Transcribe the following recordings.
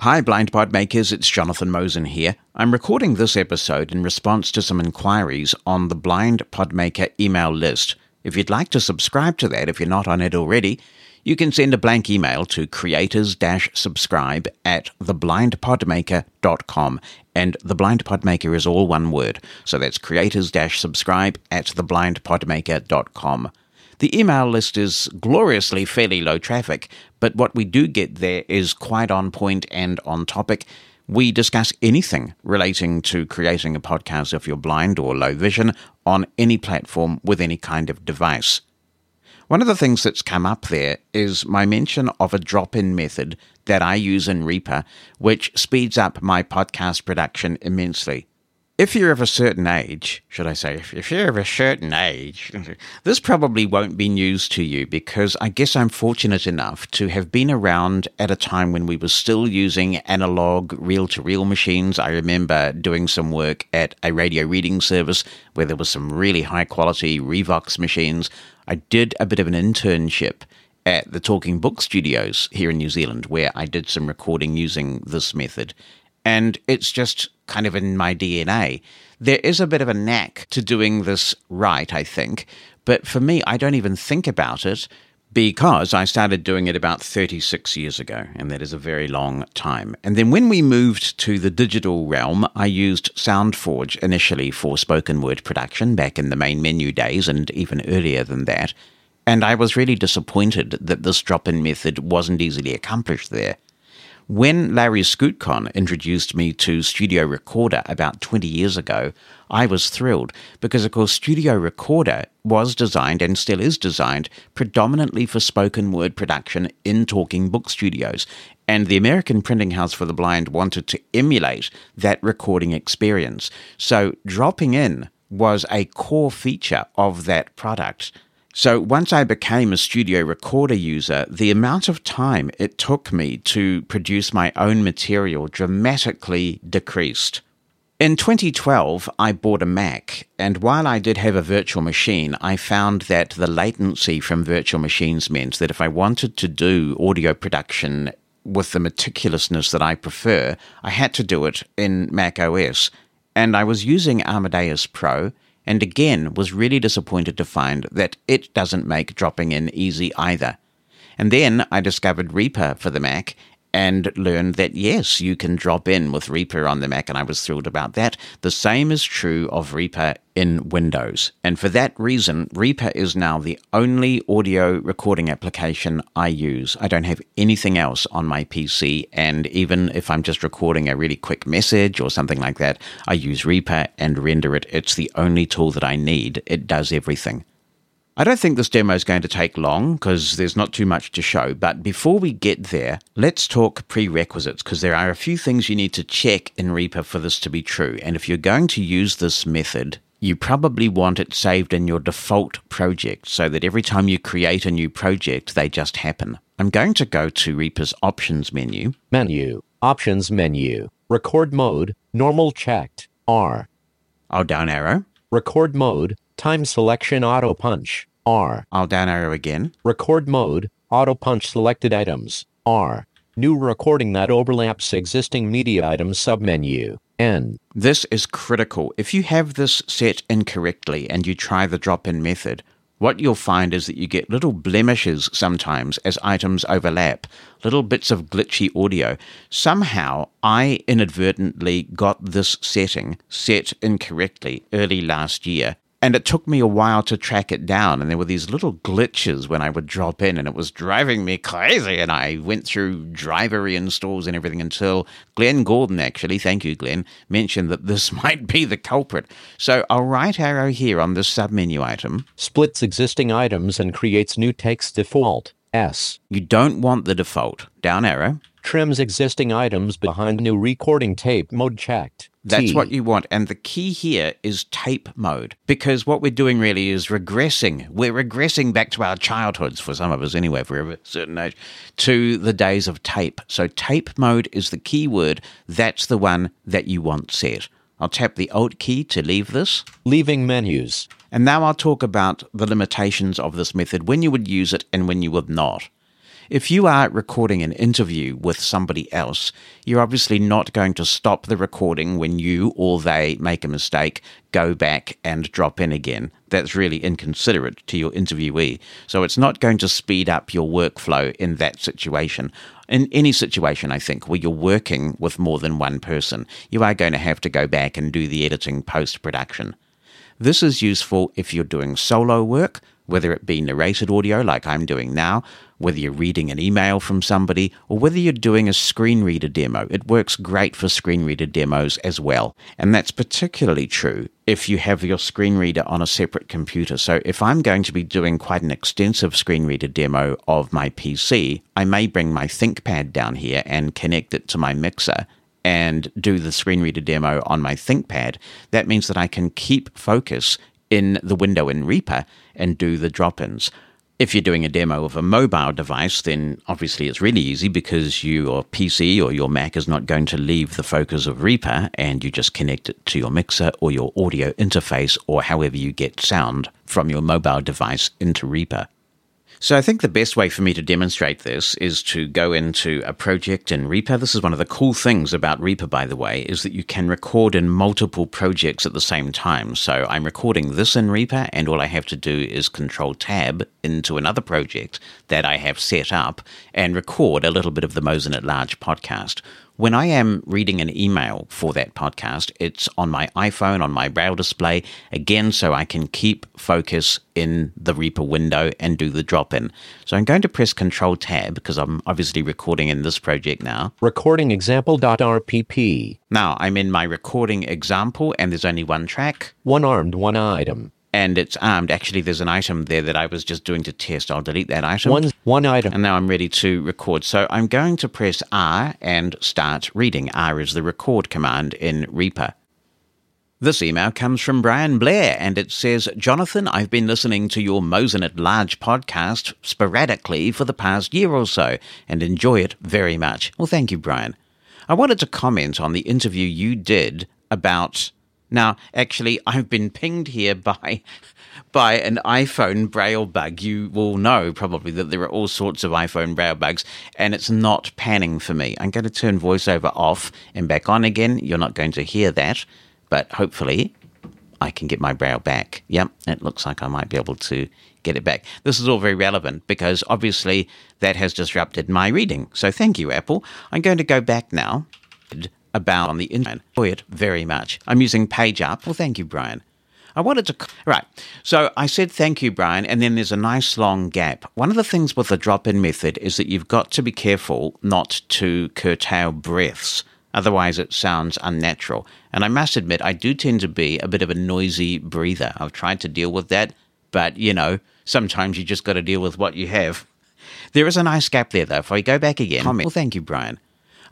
Hi, Blind Pod Makers, it's Jonathan Mosen here. I'm recording this episode in response to some inquiries on the Blind Podmaker email list. If you'd like to subscribe to that, if you're not on it already, you can send a blank email to creators subscribe at theblindpodmaker.com. And the Blind Podmaker is all one word. So that's creators subscribe at theblindpodmaker.com. The email list is gloriously fairly low traffic, but what we do get there is quite on point and on topic. We discuss anything relating to creating a podcast if you're blind or low vision on any platform with any kind of device. One of the things that's come up there is my mention of a drop in method that I use in Reaper, which speeds up my podcast production immensely if you're of a certain age, should I say, if you're of a certain age, this probably won't be news to you because I guess I'm fortunate enough to have been around at a time when we were still using analog reel to reel machines. I remember doing some work at a radio reading service where there was some really high quality Revox machines. I did a bit of an internship at the Talking Book Studios here in New Zealand where I did some recording using this method. And it's just kind of in my DNA. There is a bit of a knack to doing this right, I think. But for me, I don't even think about it because I started doing it about 36 years ago, and that is a very long time. And then when we moved to the digital realm, I used SoundForge initially for spoken word production back in the main menu days and even earlier than that. And I was really disappointed that this drop in method wasn't easily accomplished there. When Larry Skutchan introduced me to Studio Recorder about 20 years ago, I was thrilled because, of course, Studio Recorder was designed and still is designed predominantly for spoken word production in talking book studios. And the American Printing House for the Blind wanted to emulate that recording experience. So dropping in was a core feature of that product. So once I became a studio recorder user, the amount of time it took me to produce my own material dramatically decreased. In 2012, I bought a Mac, and while I did have a virtual machine, I found that the latency from virtual machines meant that if I wanted to do audio production with the meticulousness that I prefer, I had to do it in Mac OS. And I was using Amadeus Pro, and again was really disappointed to find that it doesn't make dropping in easy either. And then I discovered Reaper for the Mac, and learned that yes, you can drop in with Reaper on the Mac, and I was thrilled about that. The same is true of Reaper in Windows. And for that reason, Reaper is now the only audio recording application I use. I don't have anything else on my PC, and even if I'm just recording a really quick message or something like that, I use Reaper and render it. It's the only tool that I need, it does everything. I don't think this demo is going to take long because there's not too much to show. But before we get there, let's talk prerequisites because there are a few things you need to check in Reaper for this to be true. And if you're going to use this method, you probably want it saved in your default project so that every time you create a new project, they just happen. I'm going to go to Reaper's Options menu. Menu, Options menu, Record mode, Normal checked, R. I'll down arrow. Record mode, Time selection auto punch. R. I'll down arrow again. Record mode, auto punch selected items. R. New recording that overlaps existing media items submenu. N. This is critical. If you have this set incorrectly and you try the drop in method, what you'll find is that you get little blemishes sometimes as items overlap, little bits of glitchy audio. Somehow, I inadvertently got this setting set incorrectly early last year, and it took me a while to track it down. And there were these little glitches when I would drop in, and it was driving me crazy. And I went through driver installs and everything until Glenn Gordon, actually, thank you, Glenn, mentioned that this might be the culprit. So I'll right arrow here on this submenu item. Splits existing items and creates new text default. S. You don't want the default. Down arrow. Trims existing items behind new recording tape mode checked. That's T. what you want. And the key here is tape mode because what we're doing really is regressing. We're regressing back to our childhoods, for some of us anyway, for a certain age, to the days of tape. So tape mode is the key word. That's the one that you want set. I'll tap the Alt key to leave this. Leaving menus. And now I'll talk about the limitations of this method, when you would use it and when you would not. If you are recording an interview with somebody else, you're obviously not going to stop the recording when you or they make a mistake, go back and drop in again. That's really inconsiderate to your interviewee. So it's not going to speed up your workflow in that situation. In any situation, I think, where you're working with more than one person, you are going to have to go back and do the editing post production. This is useful if you're doing solo work, whether it be narrated audio like I'm doing now, whether you're reading an email from somebody, or whether you're doing a screen reader demo. It works great for screen reader demos as well. And that's particularly true if you have your screen reader on a separate computer. So if I'm going to be doing quite an extensive screen reader demo of my PC, I may bring my ThinkPad down here and connect it to my mixer and do the screen reader demo on my ThinkPad, that means that I can keep focus in the window in Reaper and do the drop ins. If you're doing a demo of a mobile device, then obviously it's really easy because your PC or your Mac is not going to leave the focus of Reaper and you just connect it to your mixer or your audio interface or however you get sound from your mobile device into Reaper. So I think the best way for me to demonstrate this is to go into a project in Reaper. This is one of the cool things about Reaper, by the way, is that you can record in multiple projects at the same time. So I'm recording this in Reaper, and all I have to do is control tab into another project that I have set up and record a little bit of the Mosen at Large podcast. When I am reading an email for that podcast, it's on my iPhone, on my braille display, again, so I can keep focus in the Reaper window and do the drop in. So I'm going to press Control Tab because I'm obviously recording in this project now. Recording example.rpp. Now I'm in my recording example and there's only one track. One armed, one item and it's armed. Actually, there's an item there that I was just doing to test. I'll delete that item. One, one item. And now I'm ready to record. So I'm going to press R and start reading. R is the record command in Reaper. This email comes from Brian Blair and it says, Jonathan, I've been listening to your Mosen at Large podcast sporadically for the past year or so and enjoy it very much. Well, thank you, Brian. I wanted to comment on the interview you did about now, actually, I've been pinged here by by an iPhone braille bug. You will know probably that there are all sorts of iPhone braille bugs, and it's not panning for me. I'm going to turn voiceover off and back on again. You're not going to hear that, but hopefully I can get my braille back. Yep, it looks like I might be able to get it back. This is all very relevant because obviously that has disrupted my reading. So thank you, Apple. I'm going to go back now about on the internet. Enjoy it very much. I'm using PageUp. Well, thank you, Brian. I wanted to. Right. So I said thank you, Brian, and then there's a nice long gap. One of the things with the drop in method is that you've got to be careful not to curtail breaths. Otherwise, it sounds unnatural. And I must admit, I do tend to be a bit of a noisy breather. I've tried to deal with that, but you know, sometimes you just got to deal with what you have. There is a nice gap there, though. If I go back again, comment. Well, thank you, Brian.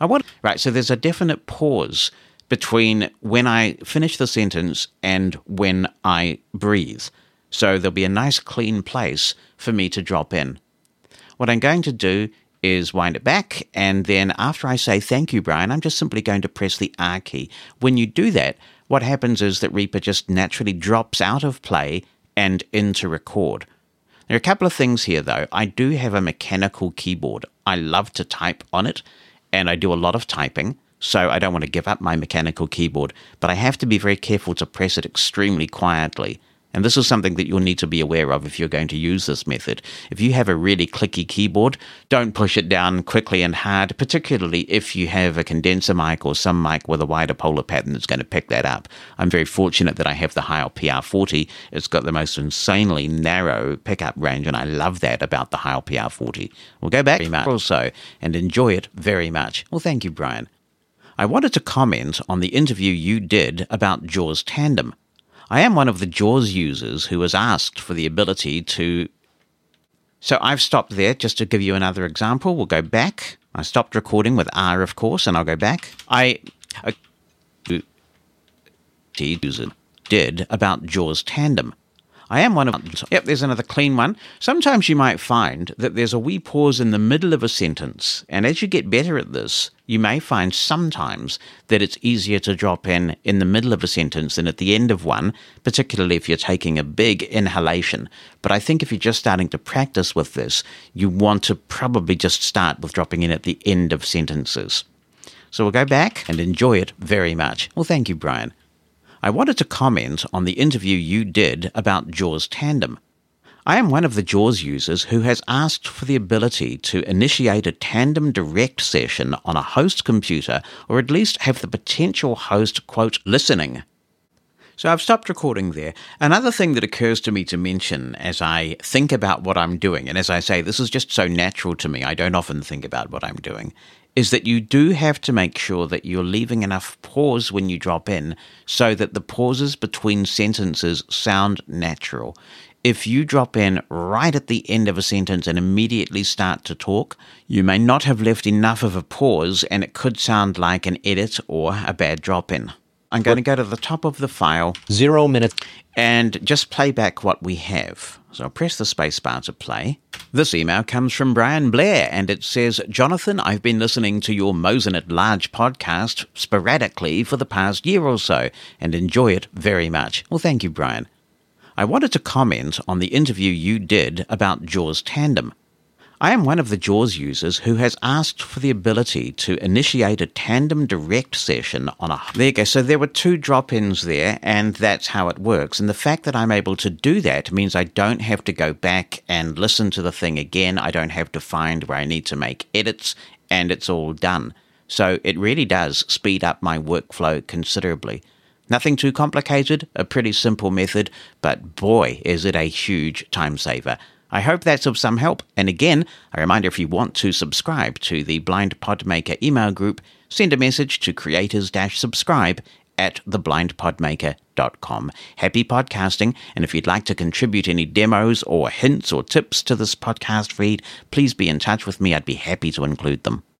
I want right. So there's a definite pause between when I finish the sentence and when I breathe. So there'll be a nice clean place for me to drop in. What I'm going to do is wind it back, and then after I say thank you, Brian, I'm just simply going to press the R key. When you do that, what happens is that Reaper just naturally drops out of play and into record. There are a couple of things here, though. I do have a mechanical keyboard. I love to type on it, and I do a lot of typing, so I don't want to give up my mechanical keyboard, but I have to be very careful to press it extremely quietly. And this is something that you'll need to be aware of if you're going to use this method. If you have a really clicky keyboard, don't push it down quickly and hard, particularly if you have a condenser mic or some mic with a wider polar pattern that's going to pick that up. I'm very fortunate that I have the Heil PR40. It's got the most insanely narrow pickup range, and I love that about the Heil PR40. We'll go back also and enjoy it very much. Well, thank you, Brian. I wanted to comment on the interview you did about JAWS Tandem. I am one of the JAWS users who was asked for the ability to. So I've stopped there just to give you another example. We'll go back. I stopped recording with R, of course, and I'll go back. I. Uh, user did about JAWS Tandem. I am one of. Um, yep, there's another clean one. Sometimes you might find that there's a wee pause in the middle of a sentence, and as you get better at this, you may find sometimes that it's easier to drop in in the middle of a sentence than at the end of one, particularly if you're taking a big inhalation. But I think if you're just starting to practice with this, you want to probably just start with dropping in at the end of sentences. So we'll go back and enjoy it very much. Well, thank you, Brian. I wanted to comment on the interview you did about JAWS Tandem. I am one of the JAWS users who has asked for the ability to initiate a tandem direct session on a host computer, or at least have the potential host, quote, listening. So I've stopped recording there. Another thing that occurs to me to mention as I think about what I'm doing, and as I say, this is just so natural to me, I don't often think about what I'm doing, is that you do have to make sure that you're leaving enough pause when you drop in so that the pauses between sentences sound natural. If you drop in right at the end of a sentence and immediately start to talk, you may not have left enough of a pause and it could sound like an edit or a bad drop in. I'm going to go to the top of the file. Zero minutes. And just play back what we have. So I'll press the spacebar to play. This email comes from Brian Blair and it says, Jonathan, I've been listening to your Mosen at Large podcast sporadically for the past year or so and enjoy it very much. Well, thank you, Brian. I wanted to comment on the interview you did about JAWS Tandem. I am one of the JAWS users who has asked for the ability to initiate a tandem direct session on a. There you go. So there were two drop ins there, and that's how it works. And the fact that I'm able to do that means I don't have to go back and listen to the thing again. I don't have to find where I need to make edits, and it's all done. So it really does speed up my workflow considerably. Nothing too complicated, a pretty simple method, but boy, is it a huge time saver. I hope that's of some help. And again, a reminder if you want to subscribe to the Blind Podmaker email group, send a message to creators subscribe at theblindpodmaker.com. Happy podcasting, and if you'd like to contribute any demos or hints or tips to this podcast feed, please be in touch with me. I'd be happy to include them.